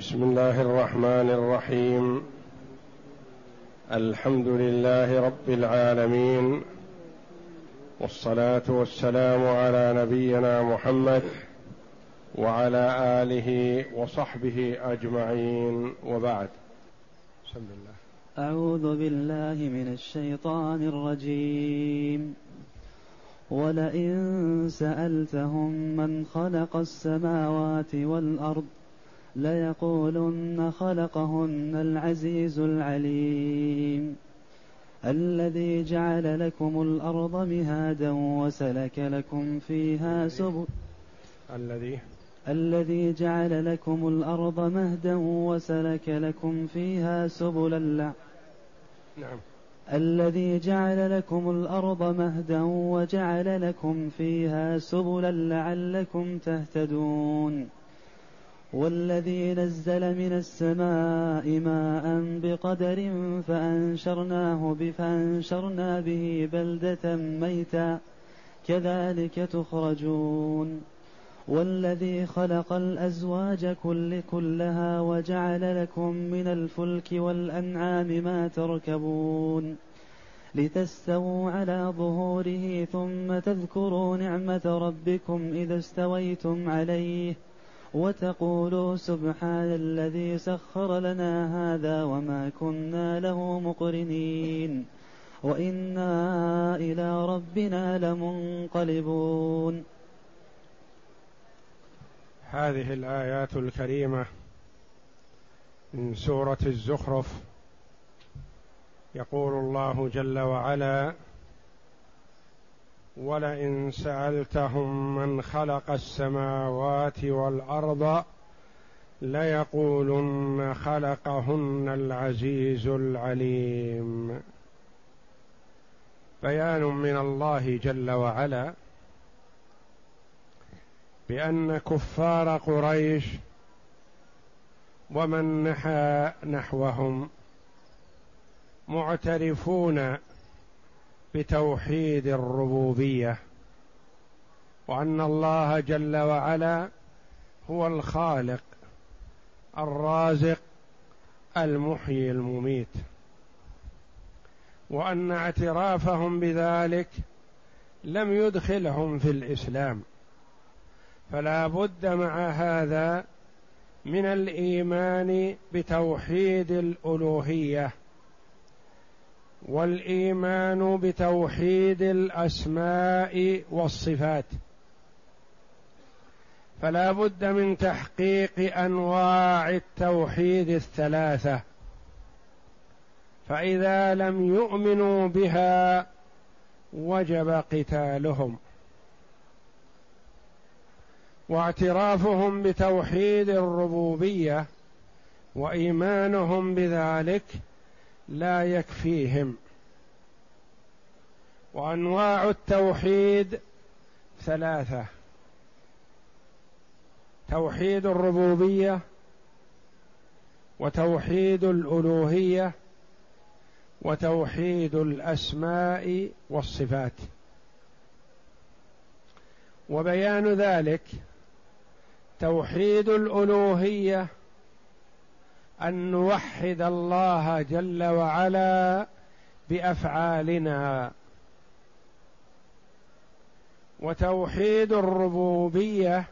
بسم الله الرحمن الرحيم. الحمد لله رب العالمين. والصلاة والسلام على نبينا محمد وعلى آله وصحبه أجمعين. وبعد. بسم الله. أعوذ بالله من الشيطان الرجيم. ولئن سألتهم من خلق السماوات والأرض ليقولن خلقهن العزيز العليم الذي جعل لكم الأرض مهادا وسلك لكم فيها سبل الذي الذي جعل لكم الأرض مهدا وسلك لكم فيها سبلا نعم. الذي جعل لكم الأرض مهدا وجعل لكم فيها سبلا لعلكم تهتدون والذي نزل من السماء ماء بقدر فأنشرناه فأنشرنا به بلدة ميتا. كذلك تخرجون. والذي خلق الأزواج كل كلها وجعل لكم من الفلك والأنعام ما تركبون. لتستووا على ظهوره ثم تذكروا نعمة ربكم إذا استويتم عليه ۖ. وتقولوا سبحان الذي سخر لنا هذا وما كنا له مقرنين وإنا إلى ربنا لمنقلبون. هذه الآيات الكريمة من سورة الزخرف. يقول الله جل وعلا ولئن سألتهم من خلق السماوات والأرض ليقولن خلقهن العزيز العليم. بيان من الله جل وعلا بأن كفار قريش ومن نحى نحوهم معترفون بتوحيد الربوبية وأن الله جل وعلا هو الخالق الرازق المحيي المميت. وأن اعترافهم بذلك لم يدخلهم في الإسلام. فلا بد مع هذا من الإيمان بتوحيد الألوهية. والإيمان بتوحيد الأسماء والصفات. فلا بد من تحقيق أنواع التوحيد الثلاثة. فإذا لم يؤمنوا بها وجب قتالهم. واعترافهم بتوحيد الربوبية وإيمانهم بذلك لا يكفيهم. وأنواع التوحيد ثلاثة. توحيد الربوبية وتوحيد الألوهية وتوحيد الأسماء والصفات. وبيان ذلك توحيد الألوهية أن نوحد الله جل وعلا بأفعالنا. وتوحيد الربوبية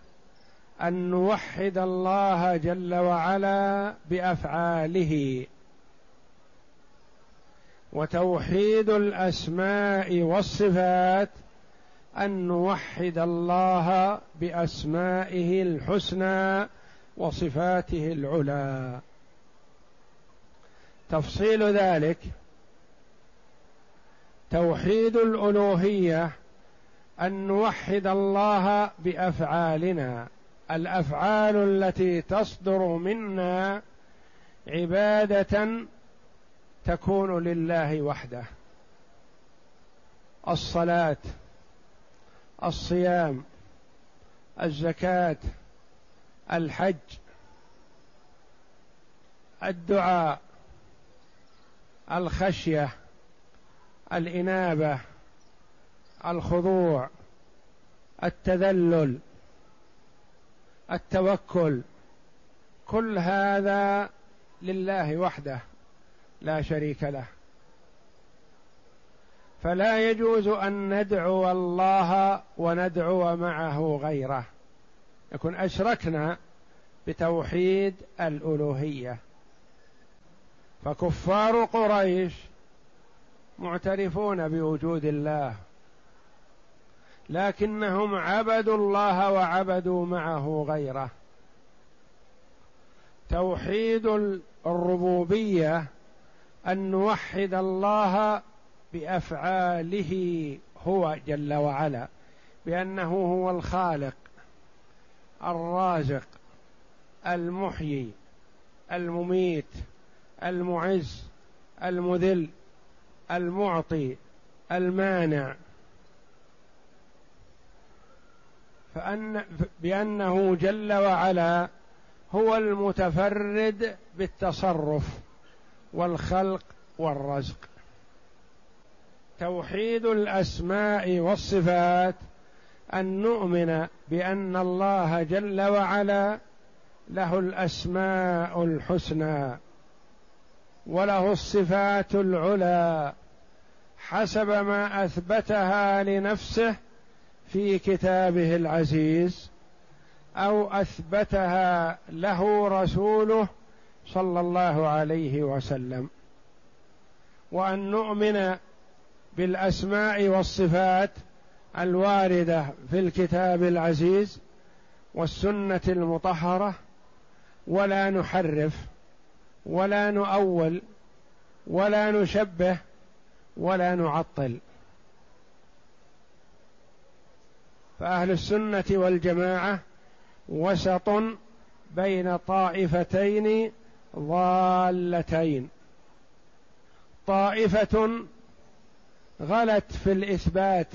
أن نوحد الله جل وعلا بأفعاله. وتوحيد الأسماء والصفات أن نوحد الله بأسمائه الحسنى وصفاته العلى. تفصيل ذلك توحيد الألوهية أن نوحد الله بأفعالنا. الأفعال التي تصدر منا عبادة تكون لله وحده. الصلاة الصيام الزكاة الحج الدعاء. الخشية الإنابة الخضوع التذلل التوكل. كل هذا لله وحده لا شريك له. فلا يجوز أن ندعو الله وندعو معه غيره. يكون أشركنا بتوحيد الألوهية. فكفار قريش معترفون بوجود الله لكنهم عبدوا الله وعبدوا معه غيره. توحيد الربوبية أن نوحد الله بأفعاله هو جل وعلا بأنه هو الخالق الرازق المحيي المميت. المعز المذل المعطي المانع. فأن بأنه جل وعلا هو المتفرد بالتصرف والخلق والرزق. توحيد الأسماء والصفات أن نؤمن بأن الله جل وعلا له الأسماء الحسنى. وله الصفات العلى حسب ما أثبتها لنفسه في كتابه العزيز أو أثبتها له رسوله صلى الله عليه وسلم. وأن نؤمن بالأسماء والصفات الواردة في الكتاب العزيز والسنة المطهرة ولا نحرف. ولا نؤول ولا نشبه ولا نعطل. فأهل السنة والجماعة وسط بين طائفتين ضالتين. طائفة غلت في الإثبات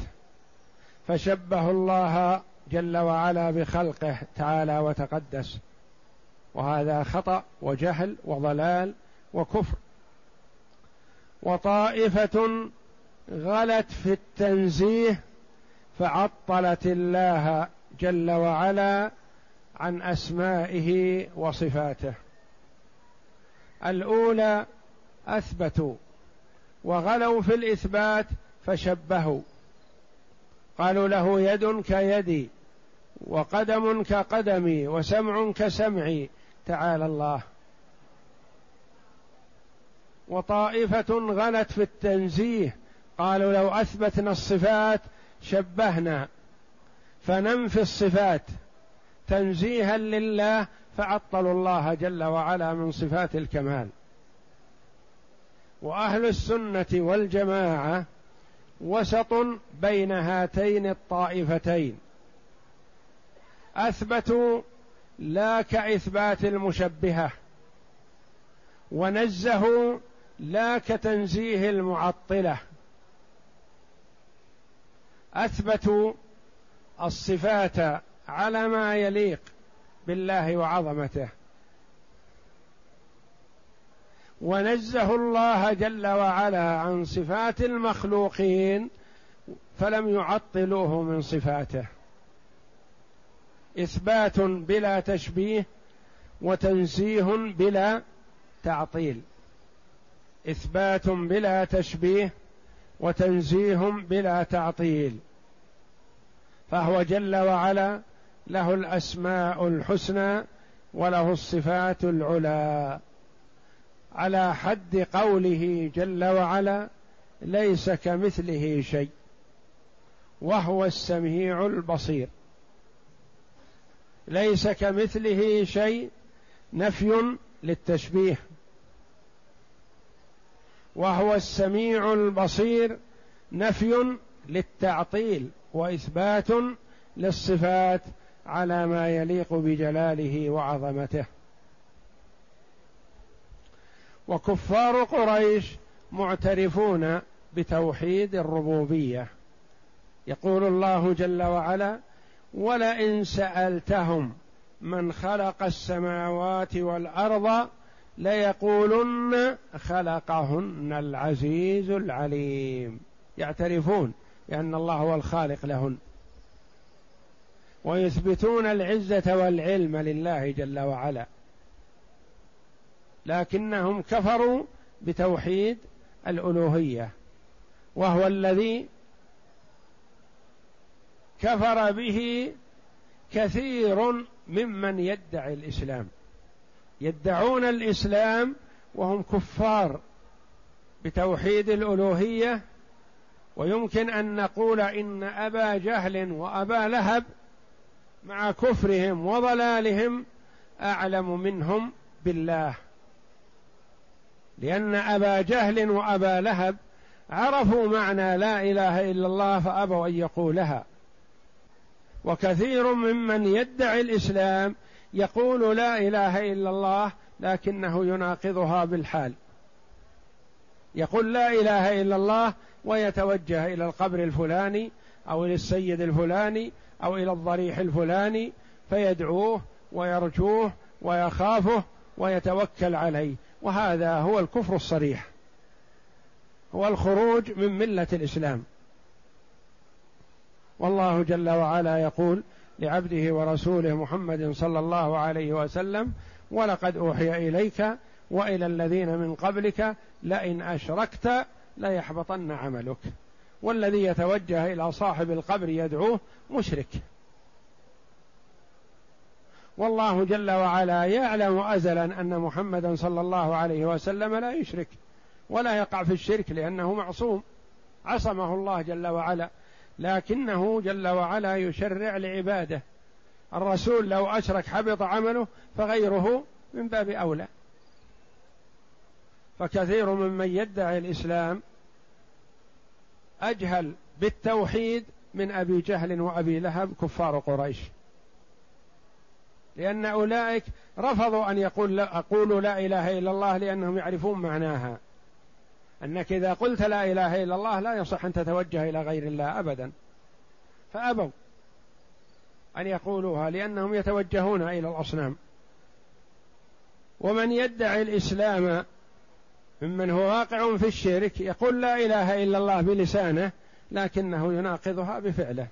فشبه الله جل وعلا بخلقه تعالى وتقدس. وهذا خطأ وجهل وضلال وكفر. وطائفة غلت في التنزيه فعطلت الله جل وعلا عن أسمائه وصفاته. الأولى أثبتوا وغلوا في الإثبات فشبهوا. قالوا له يد كيدي وقدم كقدمي وسمع كسمعي تعالى الله. وطائفة غلت في التنزيه قالوا لو أثبتنا الصفات شبهنا فننفي الصفات. تنزيها لله فعطلوا الله جل وعلا من صفات الكمال. وأهل السنة والجماعة وسط بين هاتين الطائفتين. أثبتوا لا كإثبات المشبهة ونزهوا لا كتنزيه المعطلة. أثبتوا الصفات على ما يليق بالله وعظمته. ونزه الله جل وعلا عن صفات المخلوقين فلم يعطلوه من صفاته. إثبات بلا تشبيه وتنزيه بلا تعطيل. إثبات بلا تشبيه وتنزيه بلا تعطيل. فهو جل وعلا له الأسماء الحسنى وله الصفات العلى. على حد قوله جل وعلا ليس كمثله شيء وهو السميع البصير. ليس كمثله شيء نفي للتشبيه وهو السميع البصير نفي للتعطيل وإثبات للصفات على ما يليق بجلاله وعظمته. وكفار قريش معترفون بتوحيد الربوبية. يقول الله جل وعلا ولئن سألتهم من خلق السماوات والأرض ليقولن خلقهن العزيز العليم. يعترفون بأن الله هو الخالق لهن. ويثبتون العزة والعلم لله جل وعلا. لكنهم كفروا بتوحيد الألوهية. وهو الذي كفر به كثير ممن يدعي الإسلام. يدعون الإسلام وهم كفار بتوحيد الألوهية ويمكن أن نقول إن أبا جهل وأبا لهب مع كفرهم وضلالهم أعلم منهم بالله. لأن أبا جهل وأبا لهب عرفوا معنى لا إله إلا الله فأبوا أن يقولها. وكثير ممن يدعي الإسلام يقول لا إله إلا الله لكنه يناقضها بالحال. يقول لا إله إلا الله ويتوجه إلى القبر الفلاني أو إلى السيد الفلاني أو إلى الضريح الفلاني فيدعوه ويرجوه ويخافه ويتوكل عليه. وهذا هو الكفر الصريح. هو الخروج من ملة الإسلام. والله جل وعلا يقول لعبده ورسوله محمد صلى الله عليه وسلم ولقد أوحي إليك وإلى الذين من قبلك لئن أشركت ليحبطن عملك. والذي يتوجه إلى صاحب القبر يدعوه مشرك. والله جل وعلا يعلم ازلا أن محمدا صلى الله عليه وسلم لا يشرك ولا يقع في الشرك لأنه معصوم. عصمه الله جل وعلا. لكنه جل وعلا يشرع لعباده. الرسول لو أشرك حبط عمله فغيره من باب أولى. فكثير ممن يدعي الإسلام أجهل بالتوحيد من أبي جهل وأبي لهب كفار قريش. لأن أولئك رفضوا أن يقول أقول لا إله إلا الله لأنهم يعرفون معناها. أنك إذا قلت لا إله إلا الله لا يصح أن تتوجه إلى غير الله ابدا. فأبوا أن يقولوها لأنهم يتوجهون إلى الأصنام. ومن يدعي الإسلام ممن هو واقع في الشرك يقول لا إله إلا الله بلسانه لكنه يناقضها بفعله.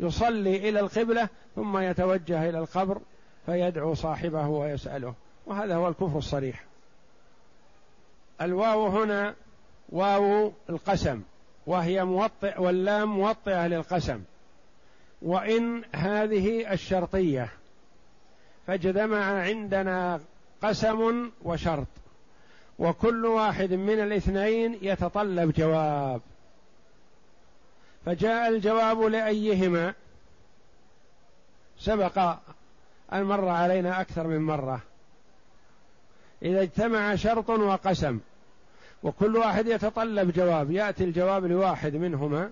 يصلي إلى القبلة ثم يتوجه إلى القبر فيدعو صاحبه ويسأله. وهذا هو الكفر الصريح. الواو هنا واو القسم وهي موطئ واللام موطئة للقسم. وإن هذه الشرطية فاجتمع عندنا قسم وشرط. وكل واحد من الاثنين يتطلب جواب. فجاء الجواب لأيهما؟ سبق أن مر علينا أكثر من مرة. إذا اجتمع شرط وقسم. وكل واحد يتطلب جواب. يأتي الجواب لواحد منهما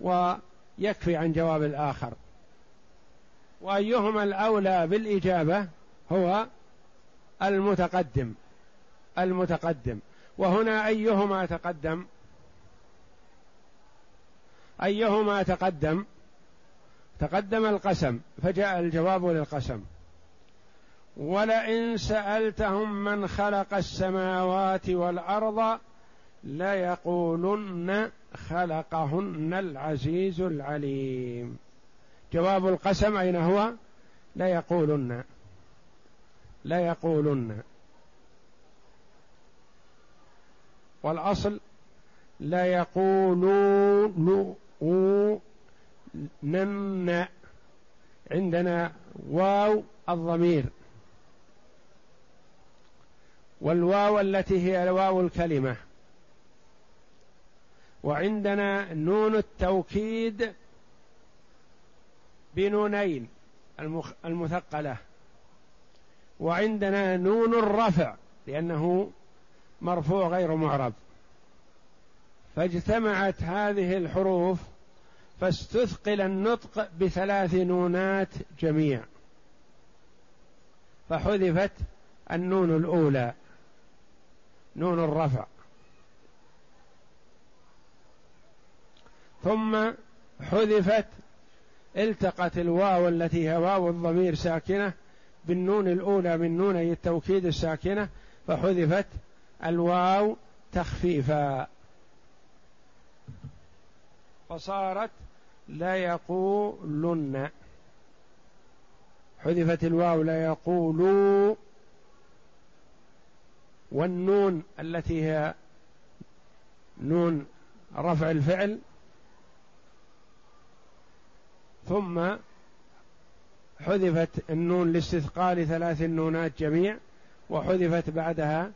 ويكفي عن جواب الآخر. وأيهما الأولى بالإجابة هو المتقدم. المتقدم. وهنا أيهما تقدم؟ أيهما تقدم؟ تقدم القسم فجاء الجواب للقسم. ولئن سألتهم من خلق السماوات والأرض ليقولن خلقهن العزيز العليم. جواب القسم أين هو؟ ليقولن. ليقولن. والأصل لا يقولون عندنا واو الضمير. والواو التي هي واو الكلمة. وعندنا نون التوكيد بنونين المثقلة. وعندنا نون الرفع لأنه مرفوع غير معرب. فاجتمعت هذه الحروف فاستثقل النطق بثلاث نونات جميع. فحذفت النون الأولى. نون الرفع. ثم حذفت التقت الواو التي هي واو الضمير ساكنة بالنون الأولى من نوني التوكيد الساكنة فحذفت الواو تخفيفا. فصارت لا يقولن. حذفت الواو لا يقولوا والنون التي هي نون رفع الفعل ثم حذفت النون لاستثقال ثلاث نونات جميع وحذفت بعدها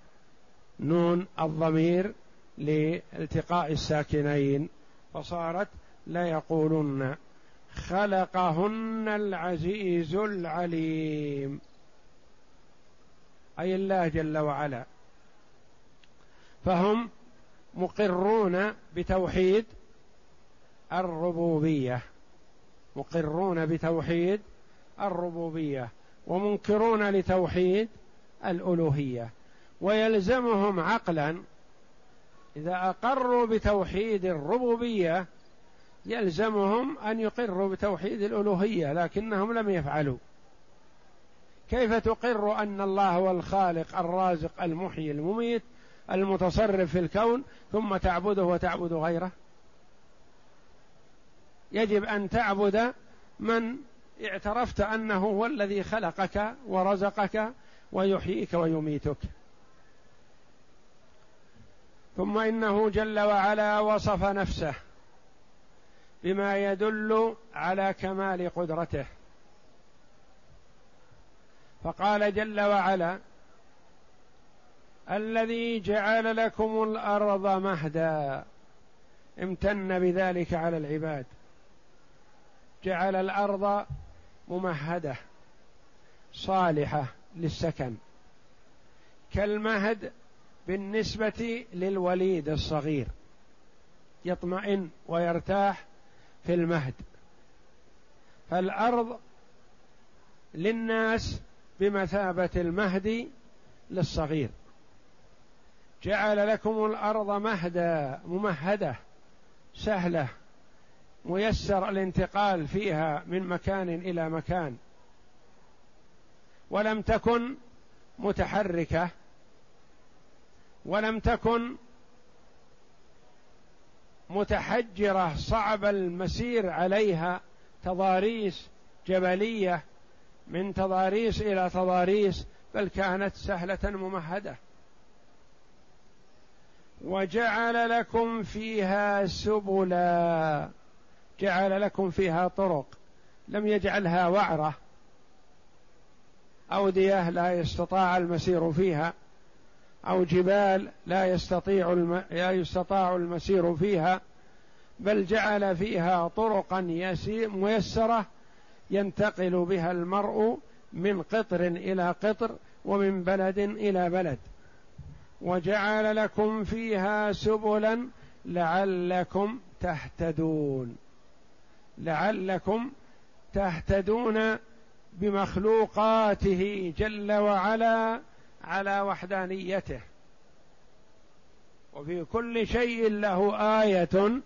نون الضمير لالتقاء الساكنين فصارت لا يقولن خلقهن العزيز العليم. أي الله جل وعلا فهم مقرون بتوحيد الربوبية. مقرون بتوحيد الربوبية. ومنكرون لتوحيد الألوهية. ويلزمهم عقلا. إذا أقروا بتوحيد الربوبية يلزمهم أن يقروا بتوحيد الألوهية لكنهم لم يفعلوا. كيف تقر أن الله هو الخالق الرازق المحيي المميت؟ المتصرف في الكون ثم تعبده وتعبد غيره. يجب أن تعبد من اعترفت أنه هو الذي خلقك ورزقك ويحييك ويميتك. ثم إنه جل وعلا وصف نفسه بما يدل على كمال قدرته. فقال جل وعلا الذي جعل لكم الأرض مهدا. امتن بذلك على العباد. جعل الأرض ممهدة صالحة للسكن. كالمهد بالنسبة للوليد الصغير يطمئن ويرتاح في المهد. فالأرض للناس بمثابة المهد للصغير. جعل لكم الأرض مهدا ممهدة سهلة ميسر الانتقال فيها من مكان إلى مكان. ولم تكن متحركة ولم تكن متحجرة صعب المسير عليها تضاريس جبلية من تضاريس إلى تضاريس بل كانت سهلة ممهدة. وجعل لكم فيها سبلا. جعل لكم فيها طرق. لم يجعلها وعرة. اوديه لا يستطاع المسير فيها. أو جبال لا يستطيع الم... لا يستطاع المسير فيها. بل جعل فيها طرقا ميسرة ينتقل بها المرء من قطر إلى قطر ومن بلد إلى بلد. وجعل لكم فيها سبلا لعلكم تهتدون. لعلكم تهتدون بمخلوقاته جل وعلا على وحدانيته. وفي كل شيء له آية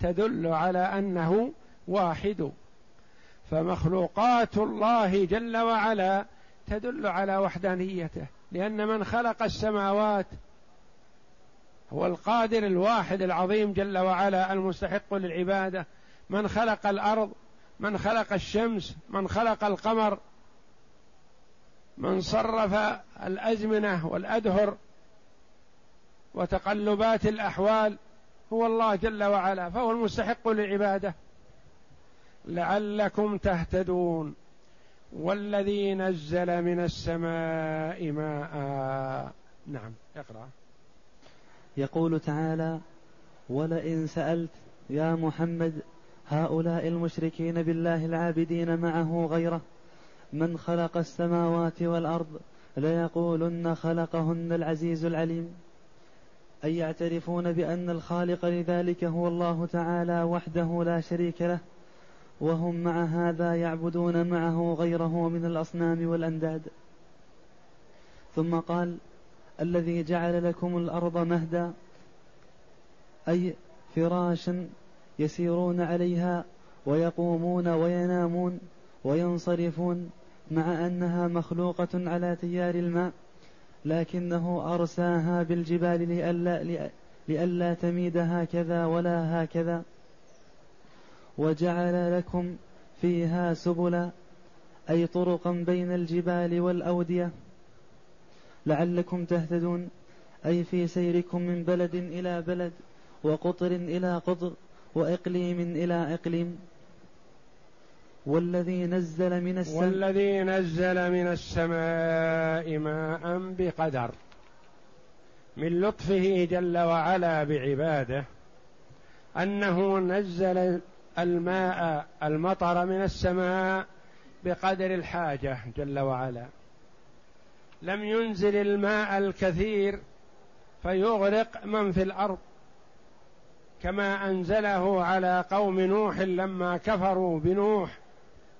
تدل على أنه واحد. فمخلوقات الله جل وعلا تدل على وحدانيته. لأن من خلق السماوات هو القادر الواحد العظيم جل وعلا المستحق للعبادة. من خلق الأرض من خلق الشمس من خلق القمر من صرف الأزمنة والأدهر وتقلبات الأحوال هو الله جل وعلا فهو المستحق للعبادة. لعلكم تهتدون. والذي نزل من السماء ماء. نعم اقرأ. يقول تعالى ولئن سألت يا محمد هؤلاء المشركين بالله العابدين معه غيره من خلق السماوات والأرض ليقولن خلقهن العزيز العليم؟ أي يعترفون بأن الخالق لذلك هو الله تعالى وحده لا شريك له وهم مع هذا يعبدون معه غيره من الأصنام والأنداد. ثم قال الذي جعل لكم الأرض مهدا أي فراشا يسيرون عليها ويقومون وينامون وينصرفون مع أنها مخلوقة على تيار الماء لكنه أرساها بالجبال لئلا لئلا تميد هكذا ولا هكذا. وجعل لكم فيها سبلا أي طرقا بين الجبال والأودية. لعلكم تهتدون أي في سيركم من بلد إلى بلد وقطر إلى قطر وإقليم إلى إقليم. والذي نزل من السماء والذي نزل من السماء ماء بقدر من لطفه جل وعلا بعباده أنه نزل الماء المطر من السماء بقدر الحاجة جل وعلا. لم ينزل الماء الكثير فيغرق من في الأرض كما أنزله على قوم نوح لما كفروا بنوح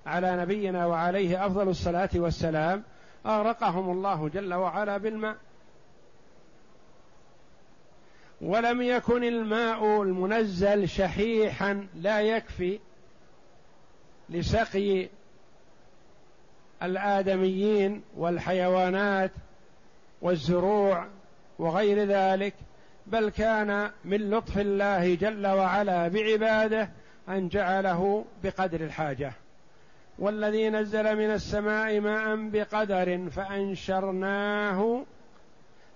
على نبينا وعليه أفضل الصلاة والسلام أغرقهم الله جل وعلا بالماء. ولم يكن الماء المنزل شحيحا لا يكفي لسقي الآدميين والحيوانات والزروع وغير ذلك بل كان من لطف الله جل وعلا بعباده أن جعله بقدر الحاجة. والذي نزل من السماء ماء بقدر فأنشرناه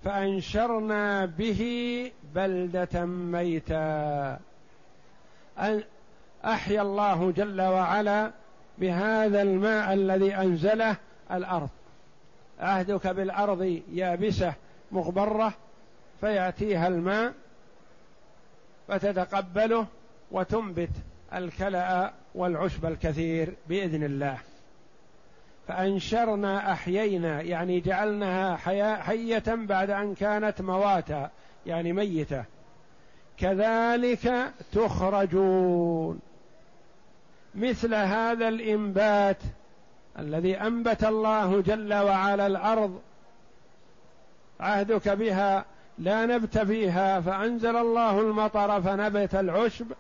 فأنشرنا به بلدة ميتا. أحيا الله جل وعلا بهذا الماء الذي أنزله الأرض. عهدك بالأرض يابسة مغبرة فيأتيها الماء فتتقبله وتنبت الكلأ والعشب الكثير بإذن الله. فأنشرنا أحيينا يعني جعلناها حية بعد أن كانت مواتا يعني ميتة. كذلك تخرجون. مثل هذا الإنبات الذي أنبت الله جل وعلا الأرض عهدك بها لا نبت فيها فأنزل الله المطر فنبت العشب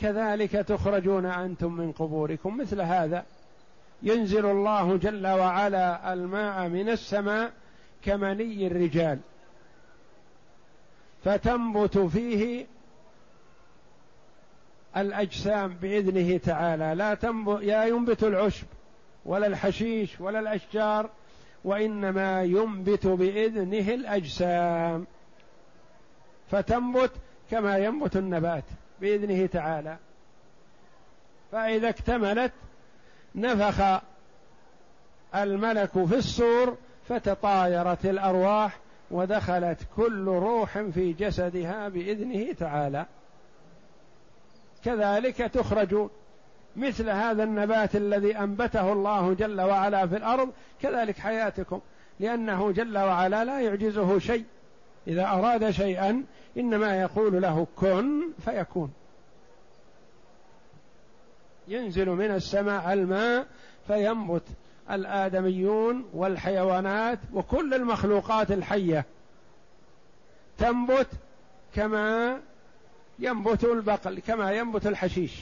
كذلك تخرجون أنتم من قبوركم. مثل هذا. ينزل الله جل وعلا الماء من السماء كمني الرجال. فتنبت فيه الأجسام بإذنه تعالى. لا تنبت لا ينبت العشب ولا الحشيش ولا الأشجار وإنما ينبت بإذنه الأجسام. فتنبت كما ينبت النبات بإذنه تعالى. فإذا اكتملت نفخ الملك في الصور فتطايرت الأرواح ودخلت كل روح في جسدها بإذنه تعالى. كذلك تخرجون. مثل هذا النبات الذي أنبته الله جل وعلا في الأرض كذلك حياتكم. لأنه جل وعلا لا يعجزه شيء. إذا أراد شيئا إنما يقول له كن فيكون. ينزل من السماء الماء فينبت الآدميون والحيوانات وكل المخلوقات الحية. تنبت كما ينبت البقل كما ينبت الحشيش.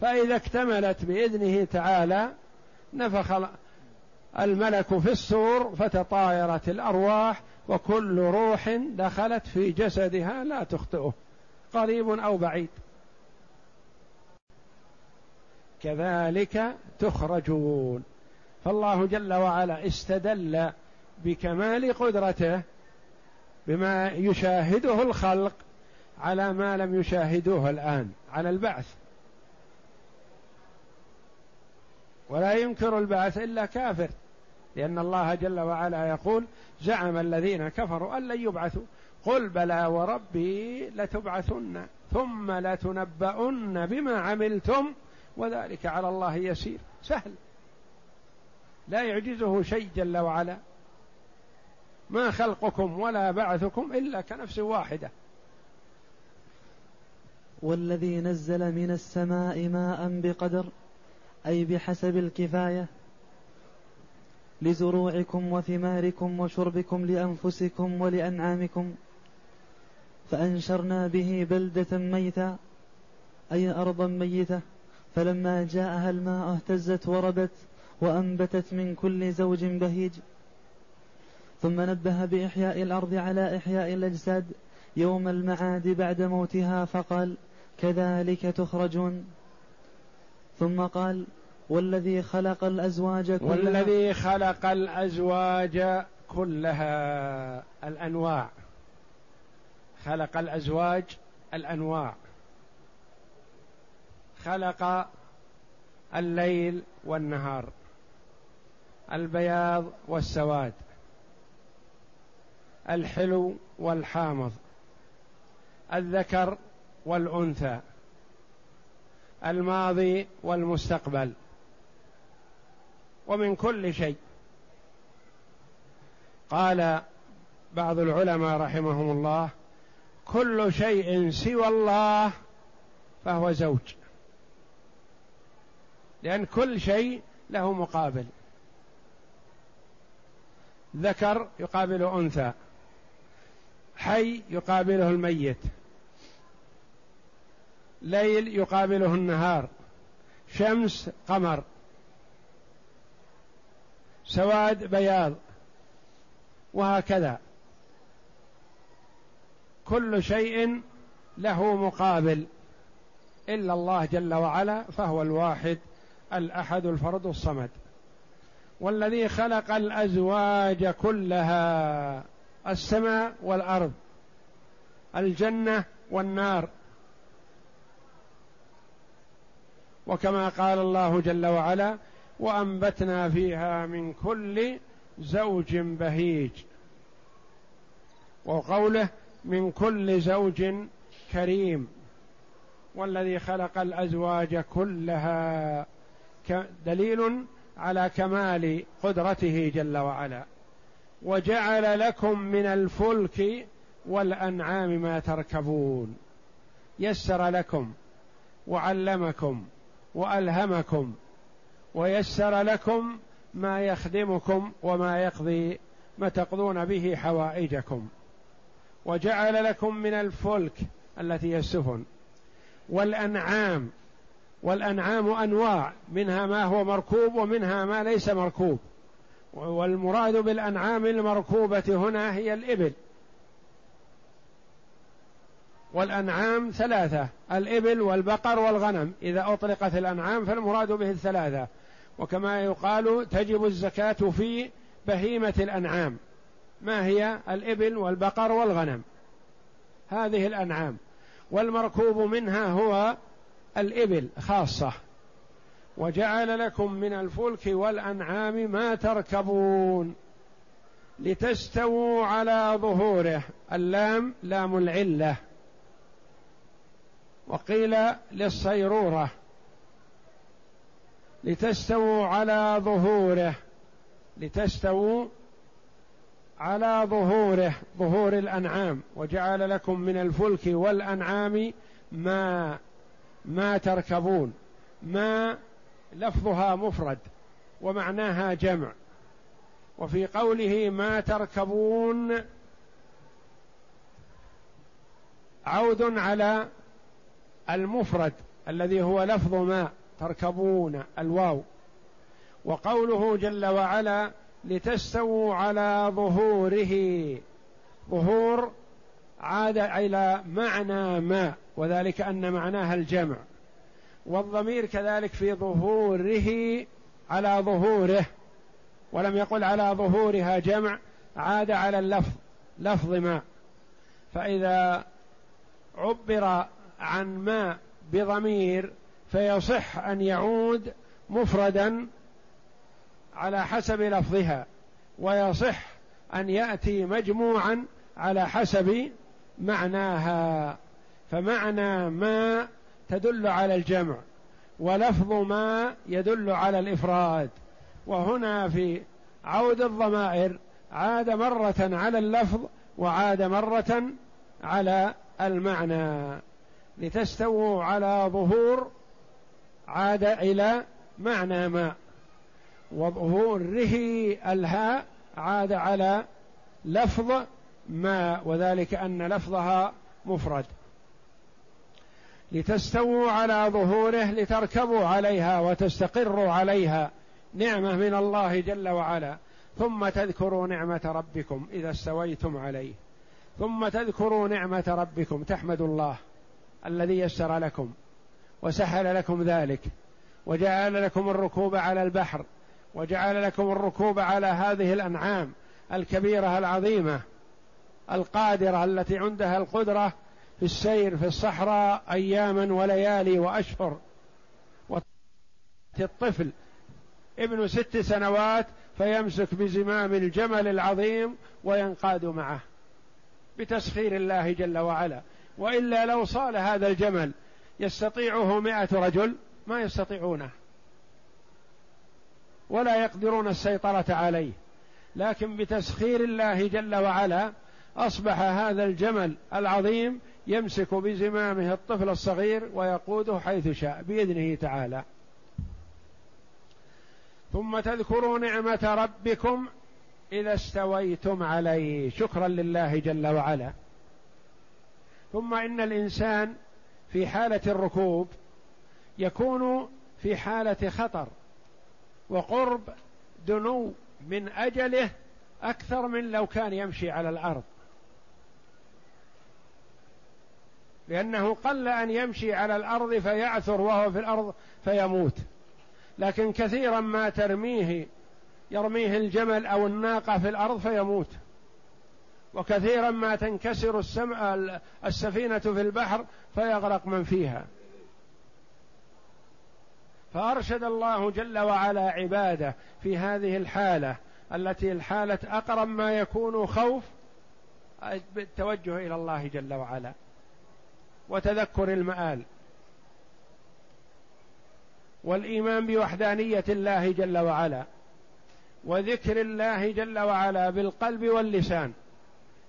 فإذا اكتملت بإذنه تعالى نفخ الملك في السور فتطايرت الأرواح وكل روح دخلت في جسدها لا تخطئه. قريب أو بعيد. كذلك تخرجون. فالله جل وعلا استدل بكمال قدرته بما يشاهده الخلق على ما لم يشاهدوه الآن على البعث. ولا ينكر البعث إلا كافر لأن الله جل وعلا يقول زعم الذين كفروا أن لن يبعثوا. قل بلى وربي لتبعثن ثم لتنبؤن بما عملتم وذلك على الله يسير. سهل. لا يعجزه شيء جل وعلا. ما خلقكم ولا بعثكم إلا كنفس واحدة. والذي نزل من السماء ماء بقدر أي بحسب الكفاية لزروعكم وثماركم وشربكم لأنفسكم ولأنعامكم فأنشرنا به بلدة ميتا أي أرضا ميتة فلما جاءها الماء اهتزت وربت وأنبتت من كل زوج بهيج. ثم نبه بإحياء الأرض على إحياء الأجساد يوم المعاد بعد موتها فقال كذلك تخرجون. ثم قال والذي خلق الأزواج كلها والذي خلق الأزواج كلها الأنواع. خلق الأزواج الأنواع. خلق الليل والنهار البياض والسواد الحلو والحامض الذكر والأنثى الماضي والمستقبل ومن كل شيء. قال بعض العلماء رحمهم الله كل شيء سوى الله فهو زوج. لأن كل شيء له مقابل. ذكر يقابل أنثى حي يقابله الميت ليل يقابله النهار شمس قمر سواد بياض وهكذا. كل شيء له مقابل. إلا الله جل وعلا فهو الواحد. الأحد الفرد الصمد والذي خلق الأزواج كلها السماء والأرض الجنة والنار. وكما قال الله جل وعلا وأنبتنا فيها من كل زوج بهيج. وقوله من كل زوج كريم والذي خلق الأزواج كلها. دليل على كمال قدرته جل وعلا. وجعل لكم من الفلك والأنعام ما تركبون. يسر لكم وعلمكم وألهمكم ويسر لكم ما يخدمكم وما يقضي ما تقضون به حوائجكم. وجعل لكم من الفلك التي هي السفن والأنعام والأنعام أنواع منها ما هو مركوب ومنها ما ليس مركوب. والمراد بالأنعام المركوبة هنا هي الإبل. والأنعام ثلاثة الإبل والبقر والغنم. إذا أطلقت الأنعام فالمراد به الثلاثة. وكما يقال تجب الزكاة في بهيمة الأنعام. ما هي؟ الإبل والبقر والغنم. هذه الأنعام. والمركوب منها هو الإبل خاصة. وجعل لكم من الفلك والأنعام ما تركبون لتستووا على ظهوره. اللام لام العلة. وقيل للصيرورة. لتستووا على ظهوره. لتستووا على ظهوره ظهور الأنعام. وجعل لكم من الفلك والأنعام ما ما تركبون ما لفظها مفرد ومعناها جمع. وفي قوله ما تركبون عود على المفرد الذي هو لفظ ما تركبون الواو. وقوله جل وعلا لتستووا على ظهوره ظهور عاد إلى معنى ما. وذلك أن معناها الجمع. والضمير كذلك في ظهوره على ظهوره ولم يقل على ظهورها جمع عاد على اللفظ لفظ ما. فإذا عبر عن ما بضمير فيصح أن يعود مفردا على حسب لفظها ويصح أن يأتي مجموعا على حسب معناها. فمعنى ما تدل على الجمع ولفظ ما يدل على الإفراد. وهنا في عود الضمائر عاد مرة على اللفظ وعاد مرة على المعنى. لتستووا على ظهور عاد إلى معنى ما. وظهوره الهاء عاد على لفظ ما وذلك أن لفظها مفرد. لتستووا على ظهوره لتركبوا عليها وتستقروا عليها. نعمة من الله جل وعلا. ثم تذكروا نعمة ربكم إذا استويتم عليه. ثم تذكروا نعمة ربكم تحمدوا الله الذي يسر لكم وسهل لكم ذلك. وجعل لكم الركوب على البحر وجعل لكم الركوب على هذه الأنعام الكبيرة العظيمة القادرة التي عندها القدرة في السير في الصحراء أياما وليالي وأشهر. الطفل ابن ست سنوات فيمسك بزمام الجمل العظيم وينقاد معه بتسخير الله جل وعلا. وإلا لو صال هذا الجمل يستطيعه مائه رجل ما يستطيعونه. ولا يقدرون السيطرة عليه. لكن بتسخير الله جل وعلا أصبح هذا الجمل العظيم يمسك بزمامه الطفل الصغير ويقوده حيث شاء بإذنه تعالى. ثم تذكروا نعمة ربكم إذا استويتم عليه. شكرا لله جل وعلا. ثم إن الإنسان في حالة الركوب يكون في حالة خطر وقرب دنو من أجله أكثر من لو كان يمشي على الأرض. لأنه قل أن يمشي على الأرض فيعثر وهو في الأرض فيموت. لكن كثيرا ما ترميه يرميه الجمل أو الناقة في الأرض فيموت. وكثيرا ما تنكسر السفينة في البحر فيغرق من فيها. فأرشد الله جل وعلا عباده في هذه الحالة التي الحالة أقرب ما يكون خوف بالتوجه إلى الله جل وعلا. وتذكر المآل. والإيمان بوحدانية الله جل وعلا وذكر الله جل وعلا بالقلب واللسان.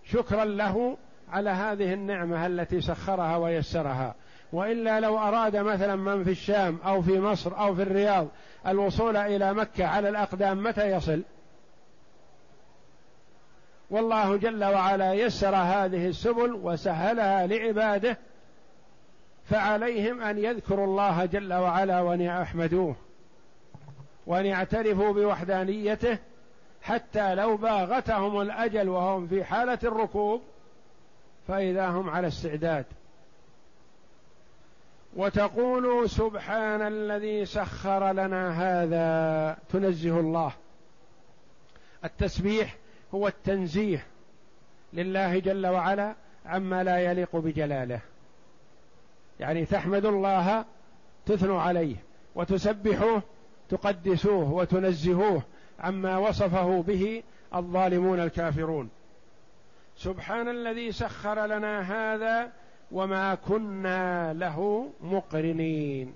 شكرا له على هذه النعمة التي سخرها ويسرها. وإلا لو أراد مثلا من في الشام أو في مصر أو في الرياض الوصول إلى مكة على الأقدام متى يصل؟ والله جل وعلا يسر هذه السبل وسهلها لعباده فعليهم أن يذكروا الله جل وعلا وأن يحمدوه وأن يعترفوا بوحدانيته حتى لو باغتهم الأجل وهم في حالة الركوب فإذا هم على استعداد. وتقولوا سبحان الذي سخر لنا هذا تنزه الله. التسبيح هو التنزيه لله جل وعلا عما لا يليق بجلاله. يعني تحمد الله تثنوا عليه وتسبحوه تقدسوه وتنزهوه عما وصفه به الظالمون الكافرون. سبحان الذي سخر لنا هذا وما كنا له مقرنين.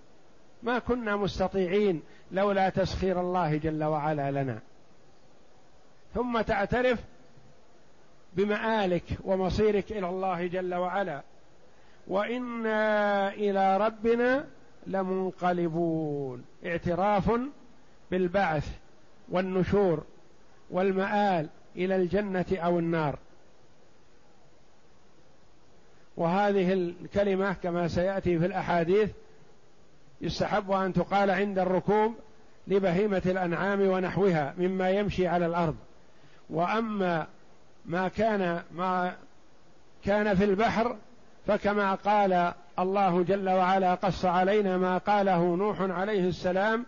ما كنا مستطيعين لولا تسخير الله جل وعلا لنا. ثم تعترف بمآلك ومصيرك إلى الله جل وعلا. وإنا إلى ربنا لمنقلبون. اعتراف بالبعث والنشور والمآل إلى الجنة أو النار. وهذه الكلمة كما سيأتي في الأحاديث يستحب أن تقال عند الركوب لبهيمة الأنعام ونحوها مما يمشي على الأرض. وأما ما كان ما كان في البحر فكما قال الله جل وعلا قص علينا ما قاله نوح عليه السلام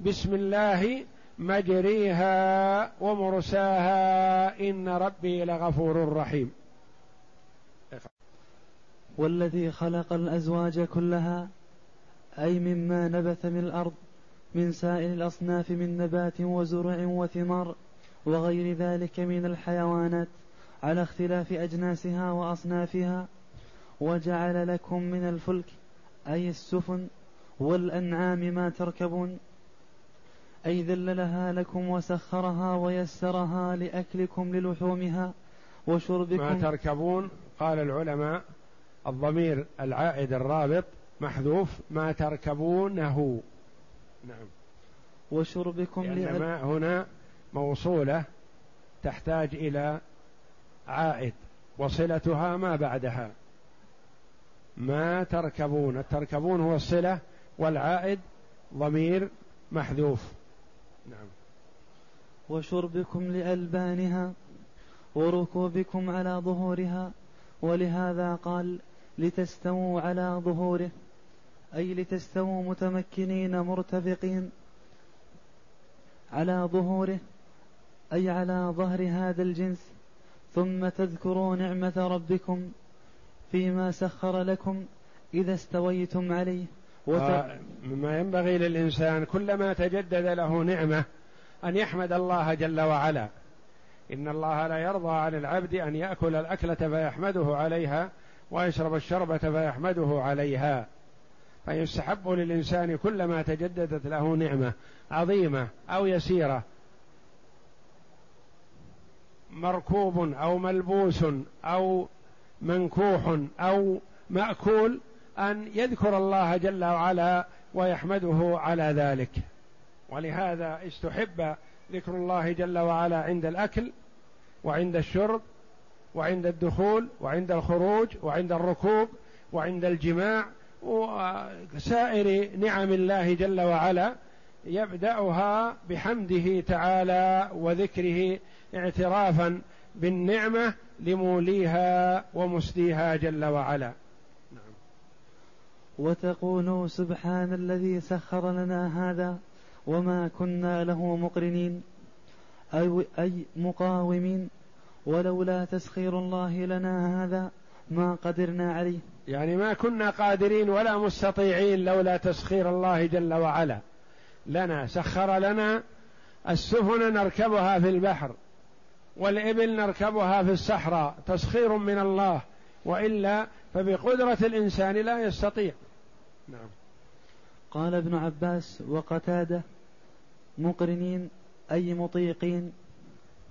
بسم الله مجريها ومرساها إن ربي لغفور رحيم. والذي خلق الأزواج كلها أي مما نبت من الأرض من سائر الأصناف من نبات وزرع وثمار وغير ذلك من الحيوانات على اختلاف أجناسها وأصنافها وجعل لكم من الفلك أي السفن والأنعام ما تركبون أي ذللها لكم وسخرها ويسرها لأكلكم للحومها وشربكم. ما تركبون قال العلماء الضمير العائد الرابط محذوف ما تركبونه. نعم. وشربكم لأن ما هنا موصولة تحتاج إلى عائد وصلتها ما بعدها. ما تركبون. التركبون هو الصلة والعائد ضمير محذوف. نعم. وشربكم لألبانها وركوبكم على ظهورها ولهذا قال لتستووا على ظهوره. أي لتستووا متمكنين مرتفقين على ظهوره أي على ظهر هذا الجنس. ثم تذكروا نعمة ربكم. فيما سخر لكم إذا استويتم عليه. وت... مما ينبغي للإنسان كلما تجدد له نعمة أن يحمد الله جل وعلا. إن الله لا يرضى عن العبد أن يأكل الأكلة فيحمده عليها ويشرب الشربة فيحمده عليها. فيستحب للإنسان كلما تجددت له نعمة عظيمة أو يسيرة. مركوب أو ملبوس أو منكوح أو مأكول أن يذكر الله جل وعلا ويحمده على ذلك. ولهذا استحب ذكر الله جل وعلا عند الأكل وعند الشرب وعند الدخول وعند الخروج وعند الركوب وعند الجماع وسائر نعم الله جل وعلا يبدأها بحمده تعالى وذكره اعترافا بالنعمة لموليها ومسديها جل وعلا. نعم. وتقول سبحان الذي سخر لنا هذا وما كنا له مقرنين. أي, أي مقاومين؟ ولولا تسخير الله لنا هذا ما قدرنا عليه. يعني ما كنا قادرين ولا مستطيعين لولا تسخير الله جل وعلا. لنا سخر لنا السفن نركبها في البحر. والإبل نركبها في الصحراء تسخير من الله وإلا فبقدرة الإنسان لا يستطيع. نعم. قال ابن عباس وقتادة مقرنين أي مطيقين؟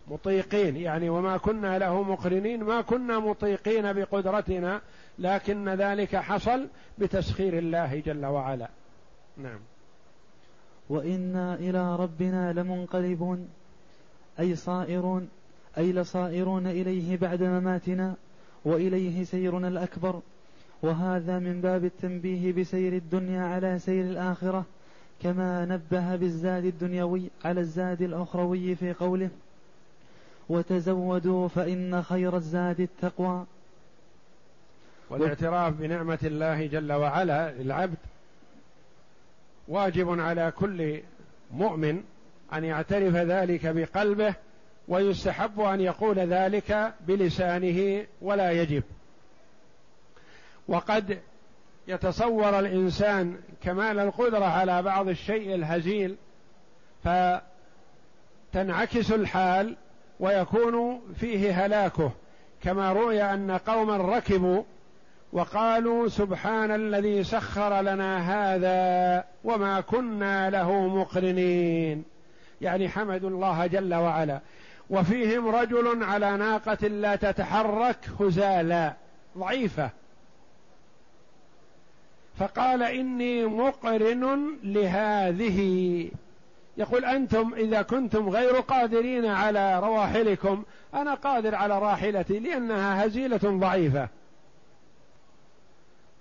مطيقين يعني وما كنا له مقرنين ما كنا مطيقين بقدرتنا لكن ذلك حصل بتسخير الله جل وعلا. نعم. وإنا إلى ربنا لمنقلبون أي صائرون أي لصائرون إليه بعد مماتنا وإليه سيرنا الأكبر. وهذا من باب التنبيه بسير الدنيا على سير الآخرة كما نبه بالزاد الدنيوي على الزاد الأخروي في قوله وتزودوا فإن خير الزاد التقوى. والاعتراف بنعمة الله جل وعلا للعبد واجب على كل مؤمن أن يعترف ذلك بقلبه ويستحب أن يقول ذلك بلسانه ولا يجب. وقد يتصور الإنسان كمال القدرة على بعض الشيء الهزيل فتنعكس الحال ويكون فيه هلاكه. كما روي أن قوما ركبوا وقالوا سبحان الذي سخر لنا هذا وما كنا له مقرنين. يعني حمدوا الله جل وعلا. وفيهم رجل على ناقة لا تتحرك هزالا ضعيفة. فقال إني مقرن لهذه. يقول أنتم إذا كنتم غير قادرين على رواحلكم أنا قادر على راحلتي لأنها هزيلة ضعيفة.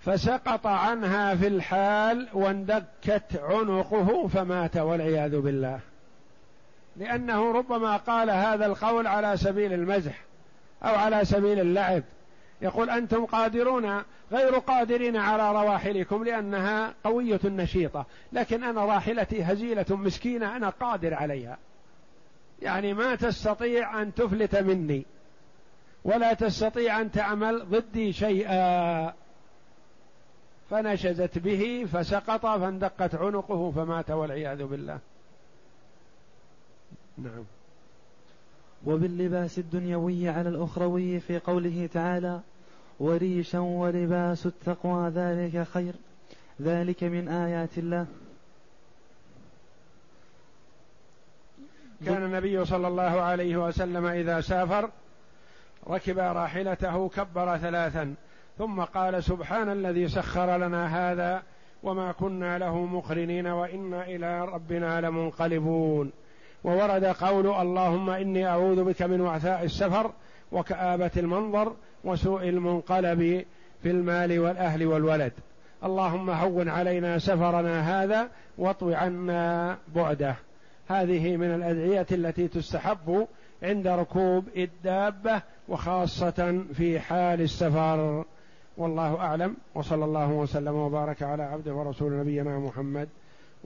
فسقط عنها في الحال واندكت عنقه فمات والعياذ بالله. لأنه ربما قال هذا القول على سبيل المزح أو على سبيل اللعب. يقول أنتم قادرون غير قادرين على رواحلكم لأنها قوية نشيطة. لكن أنا راحلتي هزيلة مسكينة أنا قادر عليها. يعني ما تستطيع أن تفلت مني. ولا تستطيع أن تعمل ضدي شيئا. فنشزت به فسقط فاندقت عنقه فمات والعياذ بالله. نعم. وباللباس الدنيوي على الأخروي في قوله تعالى وريشا ولباس التقوى ذلك خير ذلك من آيات الله. كان النبي صلى الله عليه وسلم إذا سافر ركب راحلته كبر ثلاثا ثم قال سبحان الذي سخر لنا هذا وما كنا له مقرنين وإنا إلى ربنا لمنقلبون. وورد قول اللهم إني أعوذ بك من وعثاء السفر وكآبة المنظر وسوء المنقلب في المال والأهل والولد. اللهم هون علينا سفرنا هذا واطو عنا بعده. هذه من الأدعية التي تستحب عند ركوب الدابة وخاصة في حال السفر. والله أعلم. وصلى الله وسلم وبارك على عبده ورسول نبينا محمد